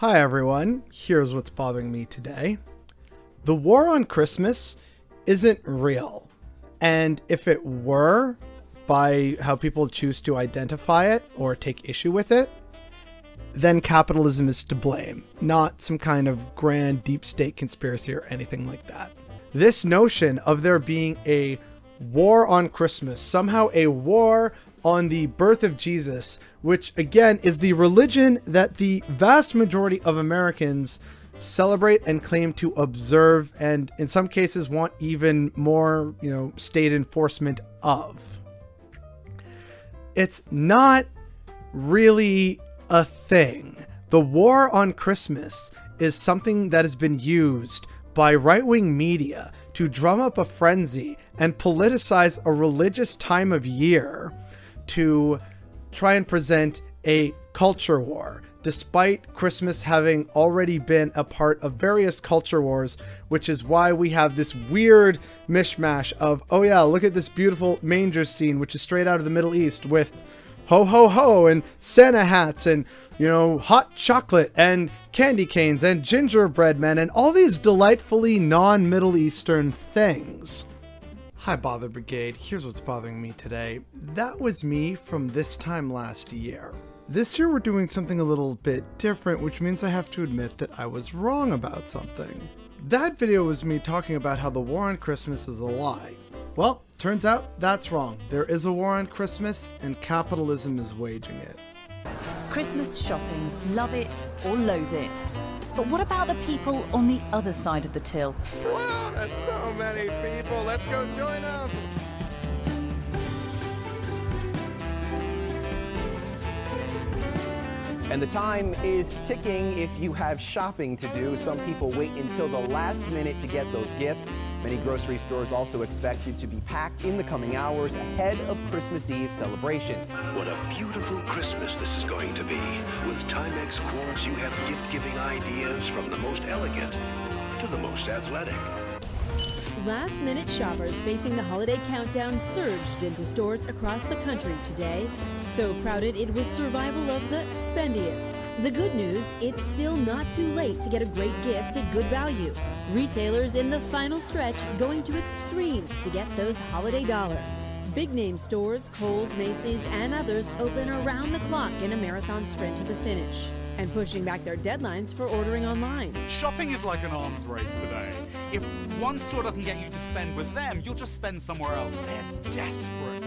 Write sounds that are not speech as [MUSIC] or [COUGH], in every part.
Hi everyone, here's what's bothering me today. The war on Christmas isn't real. And if it were, by how people choose to identify it or take issue with it, then capitalism is to blame, not some kind of grand deep state conspiracy or anything like that. This notion of there being a war on Christmas, somehow a war on the birth of Jesus, which again is the religion that the vast majority of Americans celebrate and claim to observe and in some cases want even more, you know, state enforcement of. It's not really a thing. The war on Christmas is something that has been used by right wing media to drum up a frenzy and politicize a religious time of year to try and present a culture war, despite Christmas having already been a part of various culture wars, which is why we have this weird mishmash of, oh yeah, look at this beautiful manger scene, which is straight out of the Middle East with ho ho ho and Santa hats and, you know, hot chocolate and candy canes and gingerbread men and all these delightfully non Middle Eastern things. Hi, Bother Brigade. Here's what's bothering me today. That was me from this time last year. This year we're doing something a little bit different, which means I have to admit that I was wrong about something. That video was me talking about how the war on Christmas is a lie. Well, turns out that's wrong. There is a war on Christmas, and capitalism is waging it. Christmas shopping, love it or loathe it. But what about the people on the other side of the till? Wow, that's so many people. Let's go join them. And the time is ticking if you have shopping to do. Some people wait until the last minute to get those gifts. Many grocery stores also expect you to be packed in the coming hours ahead of Christmas Eve celebrations. What a beautiful Christmas this is going to be. With Timex quartz, you have gift-giving ideas from the most elegant to the most athletic. Last minute shoppers facing the holiday countdown surged into stores across the country today. So crowded it was survival of the spendiest. The good news, it's still not too late to get a great gift at good value. Retailers in the final stretch going to extremes to get those holiday dollars. Big name stores, Kohl's, Macy's, and others open around the clock in a marathon sprint to the finish and pushing back their deadlines for ordering online. Shopping is like an arms race today. If one store doesn't get you to spend with them, you'll just spend somewhere else. They're desperate.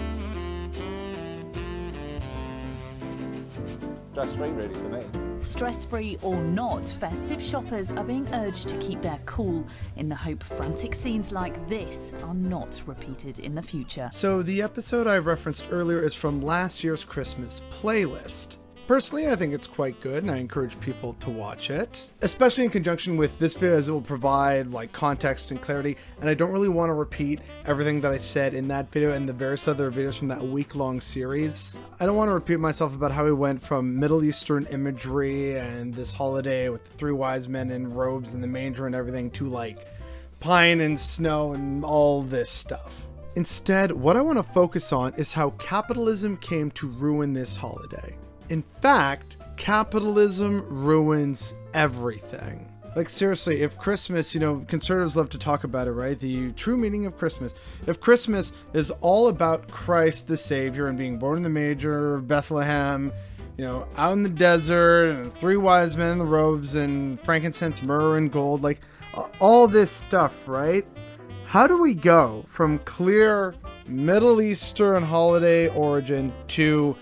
Stress free, really, for me. Stress free or not, festive shoppers are being urged to keep their cool in the hope frantic scenes like this are not repeated in the future. So, the episode I referenced earlier is from last year's Christmas playlist. Personally, I think it's quite good and I encourage people to watch it, especially in conjunction with this video as it will provide like context and clarity. And I don't really want to repeat everything that I said in that video and the various other videos from that week long series. I don't want to repeat myself about how we went from Middle Eastern imagery and this holiday with the three wise men in robes and the manger and everything to like pine and snow and all this stuff. Instead, what I want to focus on is how capitalism came to ruin this holiday. In fact, capitalism ruins everything. Like, seriously, if Christmas, you know, conservatives love to talk about it, right? The true meaning of Christmas. If Christmas is all about Christ the Savior and being born in the manger of Bethlehem, you know, out in the desert, and three wise men in the robes, and frankincense, myrrh, and gold, like all this stuff, right? How do we go from clear Middle Eastern holiday origin to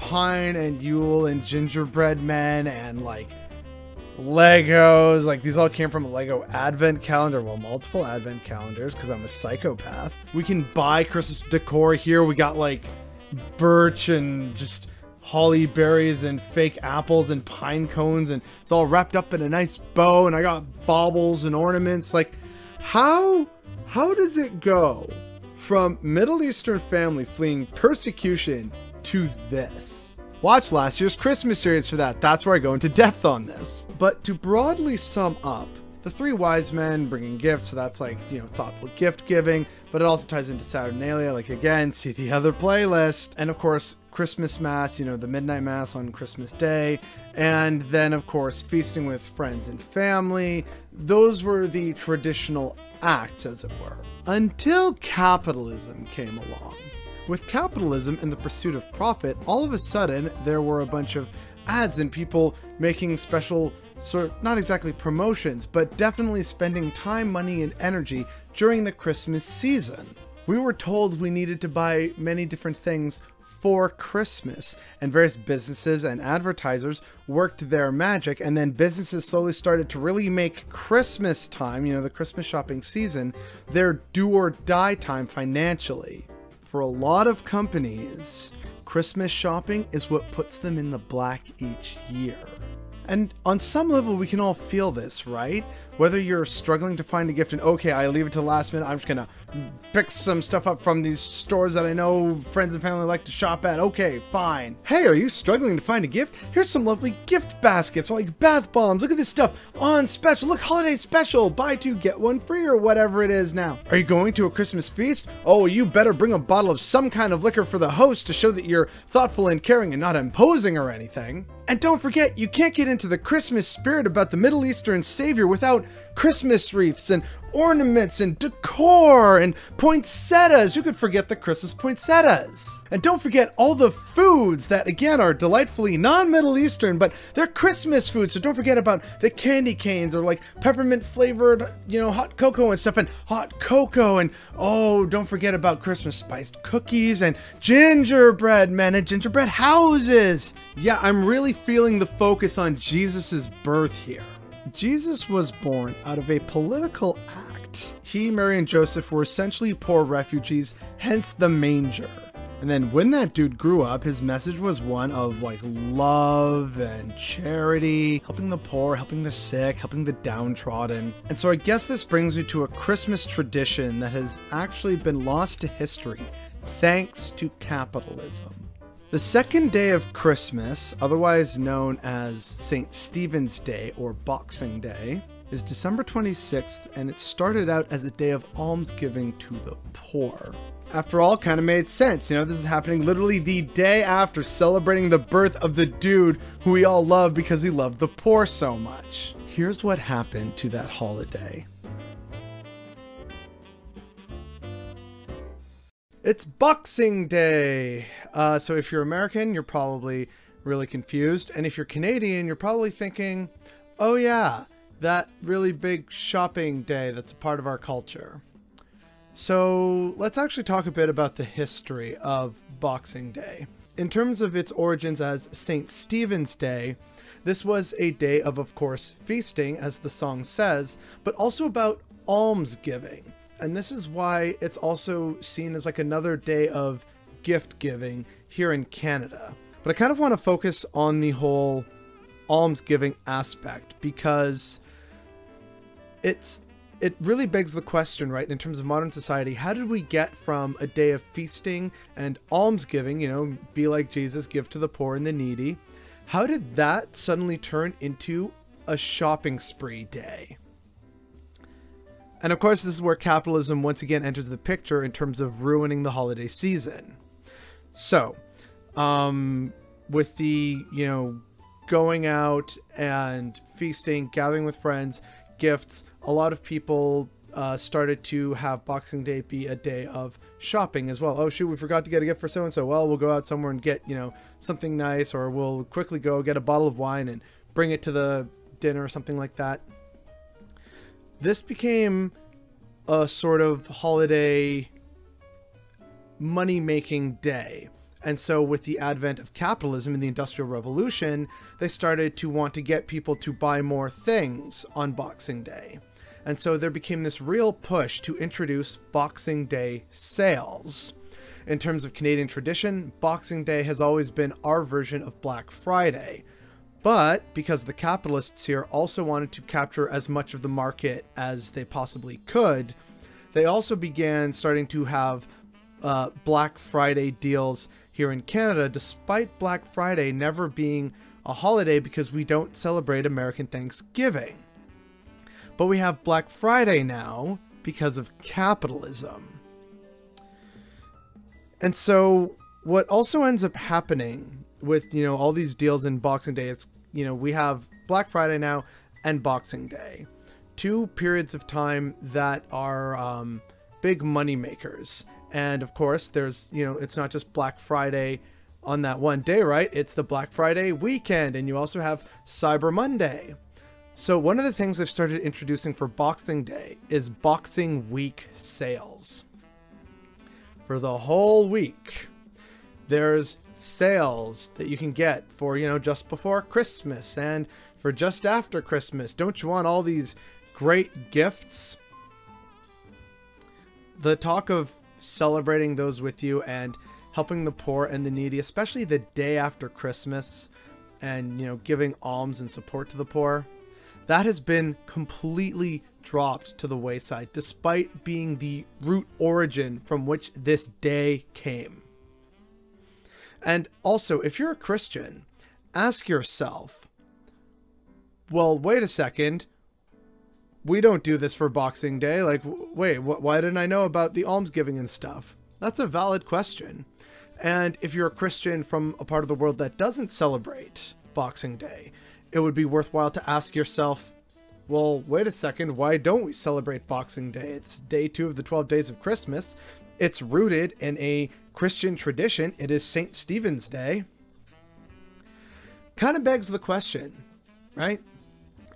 Pine and Yule and Gingerbread Men and like Legos. Like these all came from a Lego advent calendar. Well, multiple advent calendars because I'm a psychopath. We can buy Christmas decor here. We got like birch and just holly berries and fake apples and pine cones and it's all wrapped up in a nice bow and I got baubles and ornaments. Like how how does it go from Middle Eastern family fleeing persecution to this. Watch last year's Christmas series for that. That's where I go into depth on this. But to broadly sum up, the three wise men bringing gifts, so that's like, you know, thoughtful gift giving, but it also ties into Saturnalia, like again, [LAUGHS] see the other playlist. And of course, Christmas Mass, you know, the midnight Mass on Christmas Day, and then of course, feasting with friends and family. Those were the traditional acts, as it were, until capitalism came along. With capitalism and the pursuit of profit, all of a sudden there were a bunch of ads and people making special sort of not exactly promotions, but definitely spending time, money, and energy during the Christmas season. We were told we needed to buy many different things for Christmas, and various businesses and advertisers worked their magic, and then businesses slowly started to really make Christmas time, you know, the Christmas shopping season, their do or die time financially. For a lot of companies, Christmas shopping is what puts them in the black each year. And on some level, we can all feel this, right? Whether you're struggling to find a gift and okay, I leave it to the last minute, I'm just gonna pick some stuff up from these stores that I know friends and family like to shop at. Okay, fine. Hey, are you struggling to find a gift? Here's some lovely gift baskets, like bath bombs. Look at this stuff on special. Look, holiday special. Buy two, get one free, or whatever it is now. Are you going to a Christmas feast? Oh, you better bring a bottle of some kind of liquor for the host to show that you're thoughtful and caring and not imposing or anything. And don't forget, you can't get into the Christmas spirit about the Middle Eastern Savior without Christmas wreaths and ornaments and decor and poinsettias. Who could forget the Christmas poinsettias? And don't forget all the foods that, again, are delightfully non Middle Eastern, but they're Christmas foods. So don't forget about the candy canes or like peppermint flavored, you know, hot cocoa and stuff and hot cocoa. And oh, don't forget about Christmas spiced cookies and gingerbread men and gingerbread houses. Yeah, I'm really feeling the focus on Jesus' birth here. Jesus was born out of a political act. He, Mary, and Joseph were essentially poor refugees, hence the manger. And then when that dude grew up, his message was one of like love and charity, helping the poor, helping the sick, helping the downtrodden. And so I guess this brings me to a Christmas tradition that has actually been lost to history thanks to capitalism. The second day of Christmas, otherwise known as St. Stephen's Day or Boxing Day, is December 26th, and it started out as a day of almsgiving to the poor. After all, kind of made sense. You know, this is happening literally the day after celebrating the birth of the dude who we all love because he loved the poor so much. Here's what happened to that holiday. It's Boxing Day. Uh, so if you're American, you're probably really confused. And if you're Canadian, you're probably thinking, oh, yeah, that really big shopping day that's a part of our culture. So let's actually talk a bit about the history of Boxing Day. In terms of its origins as St. Stephen's Day, this was a day of, of course, feasting, as the song says, but also about almsgiving and this is why it's also seen as like another day of gift giving here in Canada. But I kind of want to focus on the whole almsgiving aspect because it's it really begs the question, right, in terms of modern society, how did we get from a day of feasting and almsgiving, you know, be like Jesus, give to the poor and the needy, how did that suddenly turn into a shopping spree day? And of course, this is where capitalism once again enters the picture in terms of ruining the holiday season. So, um, with the, you know, going out and feasting, gathering with friends, gifts, a lot of people uh, started to have Boxing Day be a day of shopping as well. Oh, shoot, we forgot to get a gift for so and so. Well, we'll go out somewhere and get, you know, something nice, or we'll quickly go get a bottle of wine and bring it to the dinner or something like that this became a sort of holiday money making day. And so, with the advent of capitalism and the Industrial Revolution, they started to want to get people to buy more things on Boxing Day. And so, there became this real push to introduce Boxing Day sales. In terms of Canadian tradition, Boxing Day has always been our version of Black Friday. But because the capitalists here also wanted to capture as much of the market as they possibly could, they also began starting to have uh, Black Friday deals here in Canada, despite Black Friday never being a holiday because we don't celebrate American Thanksgiving. But we have Black Friday now because of capitalism. And so what also ends up happening with, you know, all these deals in Boxing Day is, you know, we have Black Friday now and Boxing Day. Two periods of time that are um, big money makers. And of course, there's, you know, it's not just Black Friday on that one day, right? It's the Black Friday weekend, and you also have Cyber Monday. So, one of the things they've started introducing for Boxing Day is Boxing Week sales. For the whole week, there's sales that you can get for, you know, just before Christmas and for just after Christmas. Don't you want all these great gifts? The talk of celebrating those with you and helping the poor and the needy, especially the day after Christmas, and you know, giving alms and support to the poor, that has been completely dropped to the wayside, despite being the root origin from which this day came. And also, if you're a Christian, ask yourself, well, wait a second. We don't do this for Boxing Day. Like, wait, wh- why didn't I know about the almsgiving and stuff? That's a valid question. And if you're a Christian from a part of the world that doesn't celebrate Boxing Day, it would be worthwhile to ask yourself, well, wait a second, why don't we celebrate Boxing Day? It's day two of the 12 days of Christmas. It's rooted in a Christian tradition. It is St. Stephen's Day. Kind of begs the question, right?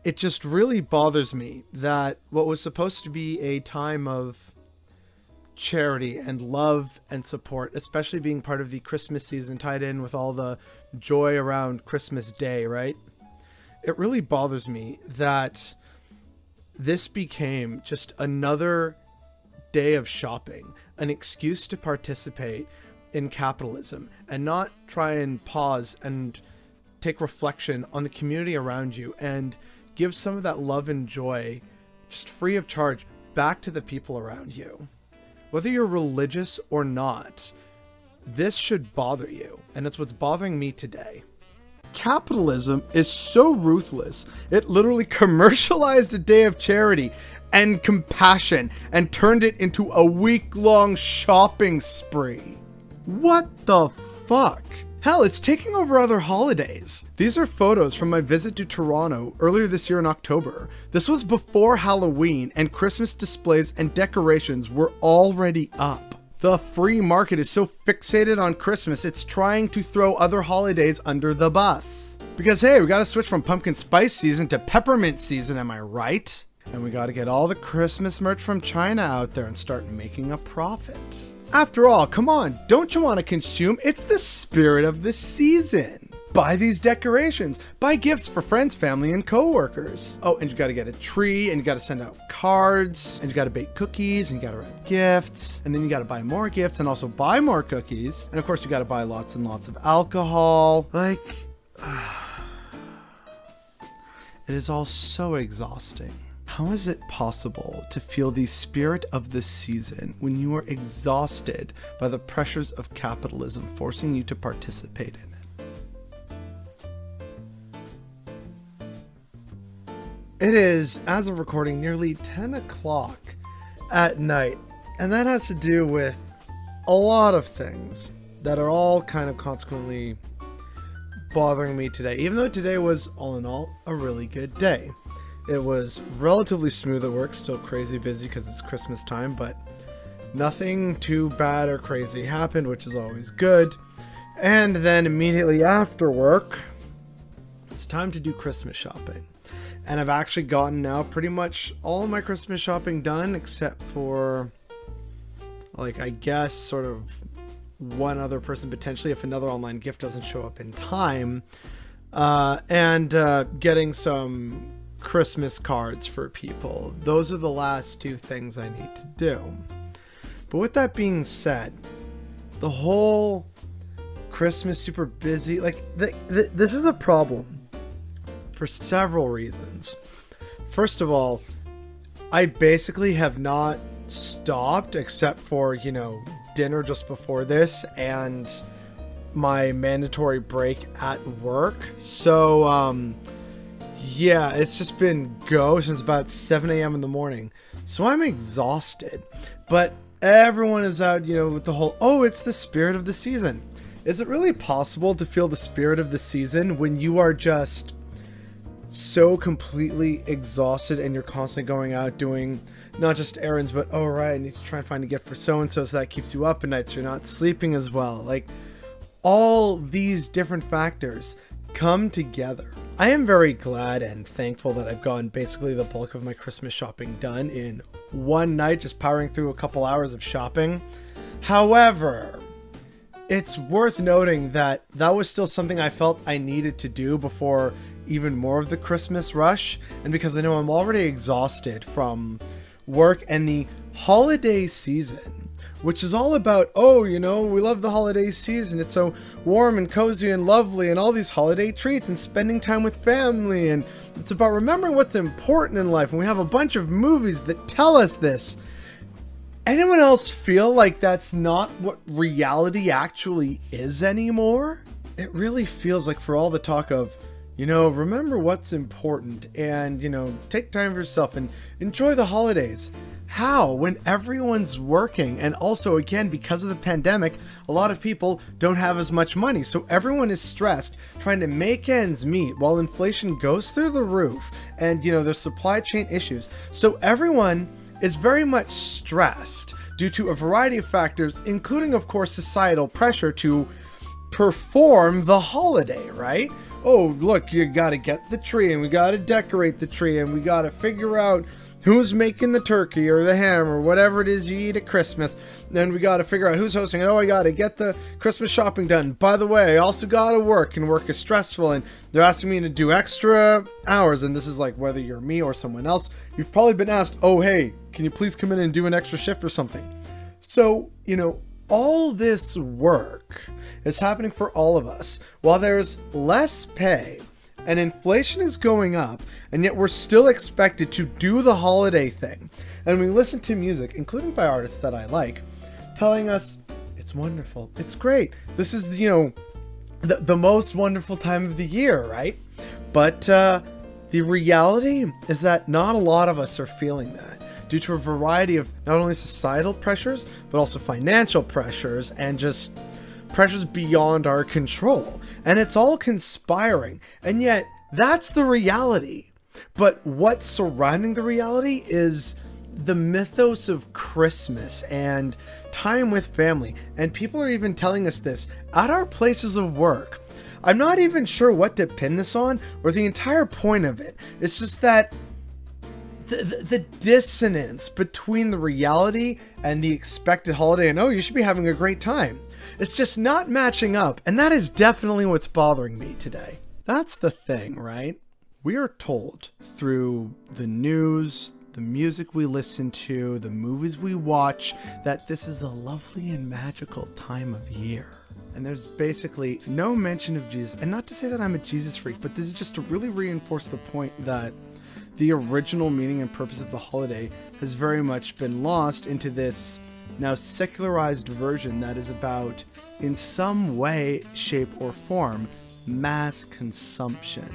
It just really bothers me that what was supposed to be a time of charity and love and support, especially being part of the Christmas season tied in with all the joy around Christmas Day, right? It really bothers me that this became just another day of shopping, an excuse to participate in capitalism and not try and pause and take reflection on the community around you and give some of that love and joy just free of charge back to the people around you. Whether you're religious or not, this should bother you, and it's what's bothering me today. Capitalism is so ruthless, it literally [LAUGHS] commercialized a day of charity and compassion and turned it into a week long shopping spree. What the fuck? Hell, it's taking over other holidays. These are photos from my visit to Toronto earlier this year in October. This was before Halloween, and Christmas displays and decorations were already up. The free market is so fixated on Christmas, it's trying to throw other holidays under the bus. Because hey, we gotta switch from pumpkin spice season to peppermint season, am I right? And we gotta get all the Christmas merch from China out there and start making a profit. After all, come on, don't you want to consume? It's the spirit of the season. Buy these decorations. Buy gifts for friends, family, and coworkers. Oh, and you got to get a tree, and you got to send out cards, and you got to bake cookies, and you got to wrap gifts, and then you got to buy more gifts, and also buy more cookies, and of course you got to buy lots and lots of alcohol. Like, [SIGHS] it is all so exhausting. How is it possible to feel the spirit of the season when you are exhausted by the pressures of capitalism forcing you to participate in it? It is, as of recording, nearly 10 o'clock at night, and that has to do with a lot of things that are all kind of consequently bothering me today, even though today was, all in all, a really good day. It was relatively smooth at work, still crazy busy because it's Christmas time, but nothing too bad or crazy happened, which is always good. And then immediately after work, it's time to do Christmas shopping. And I've actually gotten now pretty much all my Christmas shopping done, except for, like, I guess, sort of one other person potentially if another online gift doesn't show up in time. Uh, and uh, getting some Christmas cards for people. Those are the last two things I need to do. But with that being said, the whole Christmas super busy, like, the, the, this is a problem for several reasons. First of all, I basically have not stopped except for, you know, dinner just before this and my mandatory break at work. So, um, Yeah, it's just been go since about 7 a.m. in the morning. So I'm exhausted. But everyone is out, you know, with the whole, oh, it's the spirit of the season. Is it really possible to feel the spirit of the season when you are just so completely exhausted and you're constantly going out doing not just errands, but oh, right, I need to try and find a gift for so and so so that keeps you up at night so you're not sleeping as well? Like, all these different factors come together. I am very glad and thankful that I've gotten basically the bulk of my Christmas shopping done in one night, just powering through a couple hours of shopping. However, it's worth noting that that was still something I felt I needed to do before even more of the Christmas rush, and because I know I'm already exhausted from work and the holiday season which is all about, oh, you know, we love the holiday season. It's so warm and cozy and lovely, and all these holiday treats and spending time with family. And it's about remembering what's important in life. And we have a bunch of movies that tell us this. Anyone else feel like that's not what reality actually is anymore? It really feels like for all the talk of, you know, remember what's important and, you know, take time for yourself and enjoy the holidays. How? When everyone's working, and also, again, because of the pandemic, a lot of people don't have as much money. So everyone is stressed trying to make ends meet while inflation goes through the roof and, you know, there's supply chain issues. So everyone is very much stressed due to a variety of factors, including, of course, societal pressure to perform the holiday, right? Oh, look, you gotta get the tree and we gotta decorate the tree and we gotta figure out who's making the turkey or the ham or whatever it is you eat at Christmas. Then we got to figure out who's hosting it. Oh, I got to get the Christmas shopping done. By the way, I also got to work, and work is stressful, and they're asking me to do extra hours. And this is like whether you're me or someone else, you've probably been asked, oh, hey, can you please come in and do an extra shift or something? So, you know, all this work is happening for all of us while there's less pay and inflation is going up, and yet we're still expected to do the holiday thing. And we listen to music, including by artists that I like, telling us it's wonderful, it's great. This is, you know, the, the most wonderful time of the year, right? But uh, the reality is that not a lot of us are feeling that due to a variety of not only societal pressures, but also financial pressures and just pressures beyond our control. And it's all conspiring. And yet, that's the reality. But what's surrounding the reality is the mythos of Christmas and time with family. And people are even telling us this at our places of work. I'm not even sure what to pin this on or the entire point of it. It's just that the, the, the, dissonance between the reality and the expected holiday and oh you should be having a great time it's just not matching up, and that is definitely what's bothering me today. That's the thing, right? We are told through the news, the music we listen to, the movies we watch, that this is a lovely and magical time of year. And there's basically no mention of Jesus. And not to say that I'm a Jesus freak, but this is just to really reinforce the point that the original meaning and purpose of the holiday has very much been lost into this now secularized version that is about, in some way, shape, or form, mass consumption.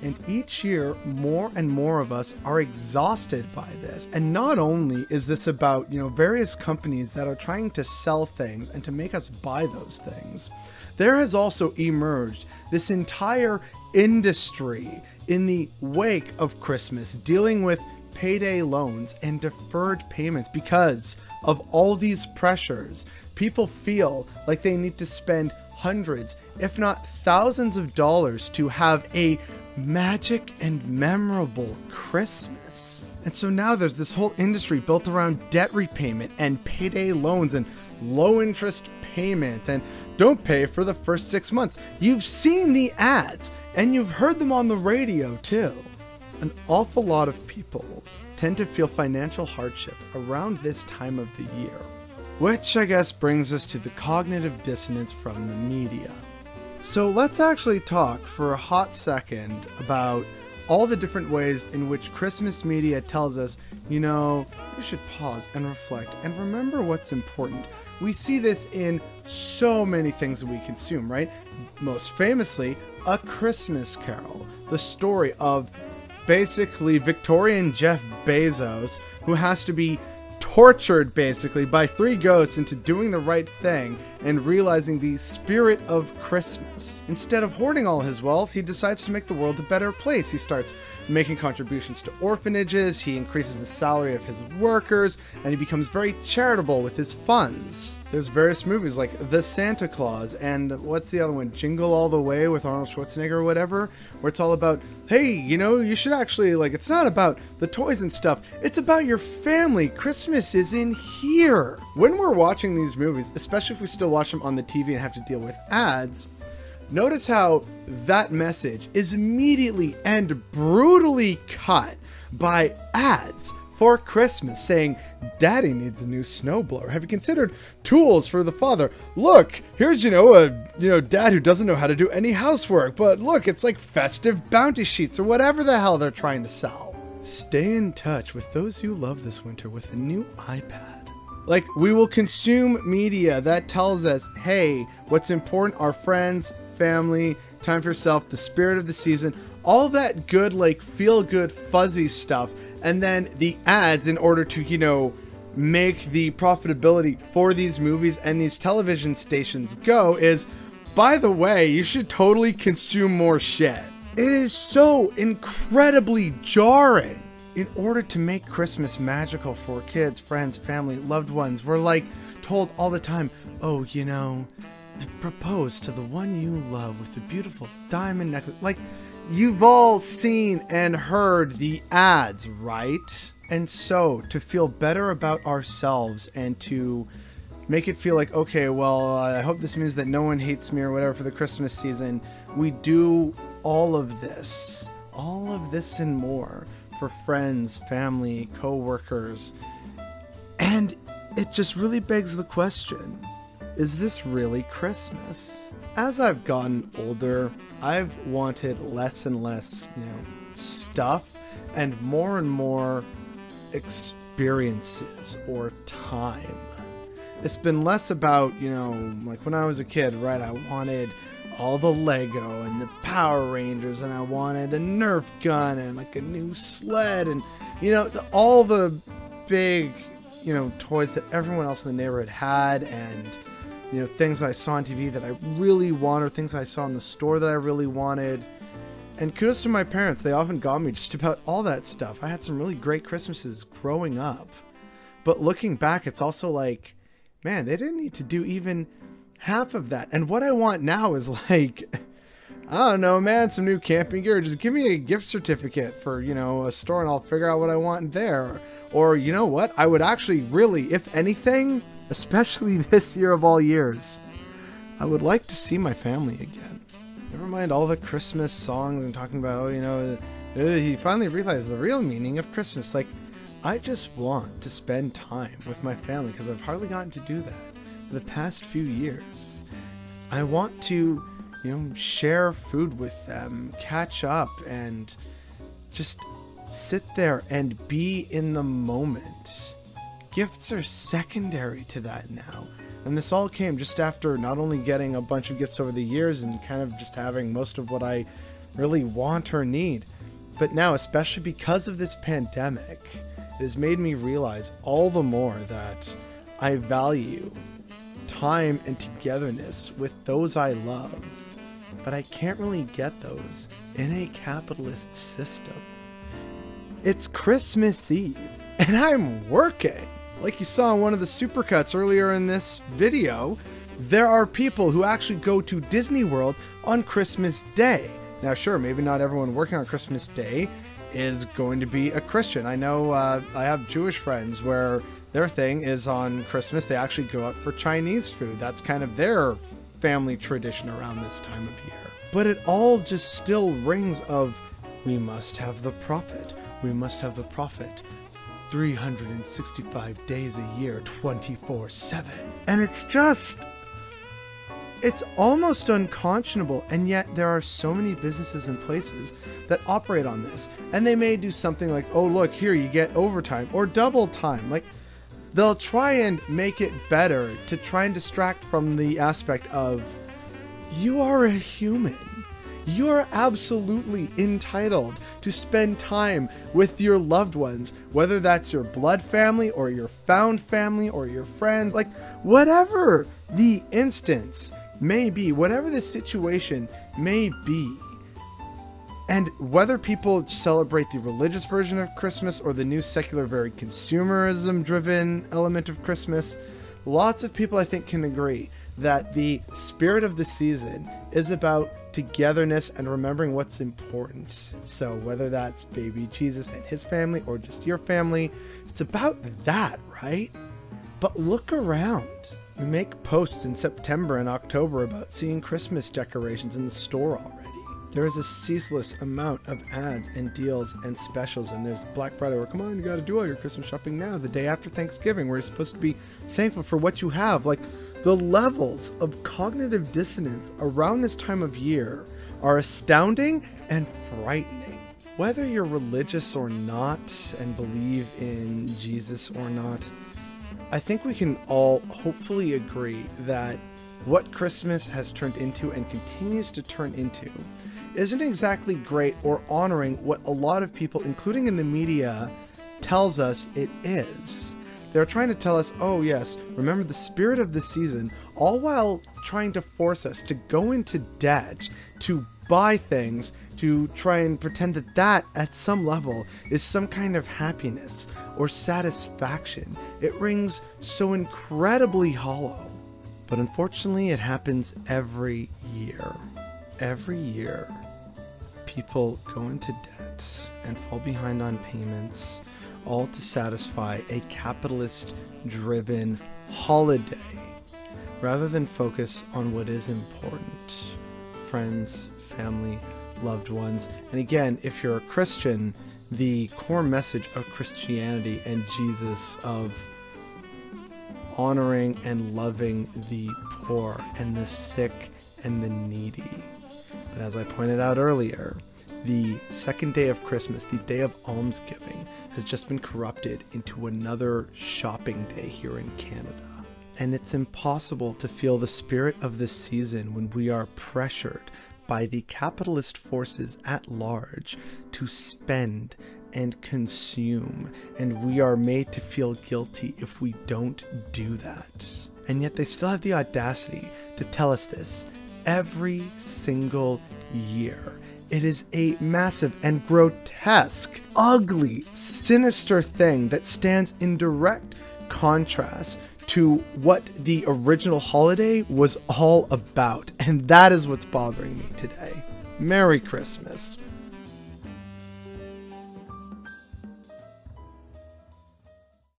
And each year, more and more of us are exhausted by this. And not only is this about, you know, various companies that are trying to sell things and to make us buy those things, there has also emerged this entire industry in the wake of Christmas dealing with payday loans and deferred payments because of all these pressures. People feel like they need to spend hundreds, if not thousands of dollars to have a magic and memorable Christmas. And so now there's this whole industry built around debt repayment and payday loans and low interest payments and don't pay for the first six months. You've seen the ads and you've heard them on the radio too an awful lot of people tend to feel financial hardship around this time of the year. Which I guess brings us to the cognitive dissonance from the media. So let's actually talk for a hot second about all the different ways in which Christmas media tells us, you know, you should pause and reflect and remember what's important. We see this in so many things that we consume, right? Most famously, A Christmas Carol, the story of basically Victorian Jeff Bezos, who has to be tortured basically by three ghosts into doing the right thing and realizing the spirit of Christmas. Instead of hoarding all his wealth, he decides to make the world a better place. He starts making contributions to orphanages, he increases the salary of his workers, and he becomes very charitable with his funds. There's various movies like The Santa Claus and what's the other one? Jingle All the Way with Arnold Schwarzenegger or whatever, where it's all about, hey, you know, you should actually, like, it's not about the toys and stuff, it's about your family. Christmas is in here. When we're watching these movies, especially if we still watch them on the TV and have to deal with ads, notice how that message is immediately and brutally cut by ads for Christmas saying, Daddy needs a new snowblower. Have you considered tools for the father? Look, here's, you know, a you know, dad who doesn't know how to do any housework, but look, it's like festive bounty sheets or whatever the hell they're trying to sell. Stay in touch with those you love this winter with a new iPad. Like, we will consume media that tells us, hey, what's important are friends, family, time for yourself, the spirit of the season, all that good, like feel good, fuzzy stuff, and then the ads in order to, you know, make the profitability for these movies and these television stations go is, by the way, you should totally consume more shit. It is so incredibly jarring. In order to make Christmas magical for kids, friends, family, loved ones, we're like told all the time, oh, you know, to propose to the one you love with the beautiful diamond necklace. Like, you've all seen and heard the ads, right? And so, to feel better about ourselves and to make it feel like, okay, well, I hope this means that no one hates me or whatever for the Christmas season, we do all of this, all of this and more for friends, family, co workers. And it just really begs the question is this really Christmas? As I've gotten older, I've wanted less and less, you know, stuff and more and more experiences or time. It's been less about, you know, like when I was a kid, right? I wanted all the Lego and the Power Rangers, and I wanted a Nerf gun and like a new sled, and you know, all the big, you know, toys that everyone else in the neighborhood had, and you know, things that I saw on TV that I really wanted, or things I saw in the store that I really wanted. And kudos to my parents, they often got me [LAUGHS] just about all that stuff. I had some really great Christmases growing up. But looking back, it's also like, man, they didn't need to do even half of that. And what I want now is [LAUGHS] like, I don't know, man, some new camping gear. Just give me a gift certificate for, you know, a store and I'll figure out what I want there. Or, you know what? I would actually really, if anything, especially [LAUGHS] this year of all years, I would like to see my family again. Never mind all the Christmas songs and talking about, oh, you know, uh, he finally realized the real meaning of Christmas. Like, I just want to spend time with my family because I've hardly gotten to do that for the past few years. I want to, you know, share food with them, catch up, and just sit there and be in the moment gifts are secondary to that now. And this all came just after not only getting a bunch of gifts over the years and kind of just having most of what I really want or need, but now, especially because of this pandemic, it has made me realize all the more that I value time and togetherness with those I love. But I can't really get those in a capitalist system. It's Christmas Eve, and I'm working. Like you saw in one of the supercuts earlier in this video, there are people who actually go to Disney World on Christmas Day. Now, sure, maybe not everyone working on Christmas Day is going to be a Christian. I know uh, I have Jewish friends where their thing is on Christmas, they actually go out for Chinese food. That's kind of their family tradition around this time of year. But it all just still rings of we must have the profit. We must have the profit. 365 days a year, 24 7. And it's just. It's almost unconscionable, and yet there are so many businesses and places that operate on this. And they may do something like, oh, look, here you get overtime or double time. Like, they'll try and make it better to try and distract from the aspect of you are a human. You are absolutely entitled to spend time with your loved ones, whether that's your blood family or your found family or your friends, like whatever the instance may be, whatever the situation may be. And whether people celebrate the religious version of Christmas or the new secular, very consumerism driven element of Christmas, lots of people I think can agree that the spirit of the season is about togetherness and remembering what's important. So, whether that's baby Jesus and his family or just your family, it's about that, right? But look around. We make posts in September and October about seeing Christmas decorations in the store already. There is a ceaseless amount of ads and deals and specials, and there's Black Friday where, come on, you gotta do all your Christmas shopping now, the day after Thanksgiving, where you're supposed to be thankful for what you have. Like, the levels of cognitive dissonance around this time of year are astounding and frightening. Whether you're religious or not and believe in Jesus or not, I think we can all hopefully agree that what Christmas has turned into and continues to turn into isn't exactly great or honoring what a lot of people, including in the media, tells us it is. They're trying to tell us, oh, yes, remember the spirit of the season, all while trying to force us to go into debt, to buy things, to try and pretend that that, at some level, is some kind of happiness or satisfaction. It rings so incredibly hollow. But unfortunately, it happens every year. Every year, people go into debt and fall behind on payments all to satisfy a capitalist driven holiday rather than focus on what is important friends, family, loved ones. And again, if you're a Christian, the core message of Christianity and Jesus of honoring and loving the poor and the sick and the needy. But as I pointed out earlier, the second day of Christmas, the day of almsgiving, has just been corrupted into another shopping day here in Canada. And it's impossible to feel the spirit of this season when we are pressured by the capitalist forces at large to spend and consume, and we are made to feel guilty if we don't do that. And yet they still have the audacity to tell us this every single year. It is a massive and grotesque, ugly, sinister thing that stands in direct contrast to what the original holiday was all about. And that is what's bothering me today. Merry Christmas.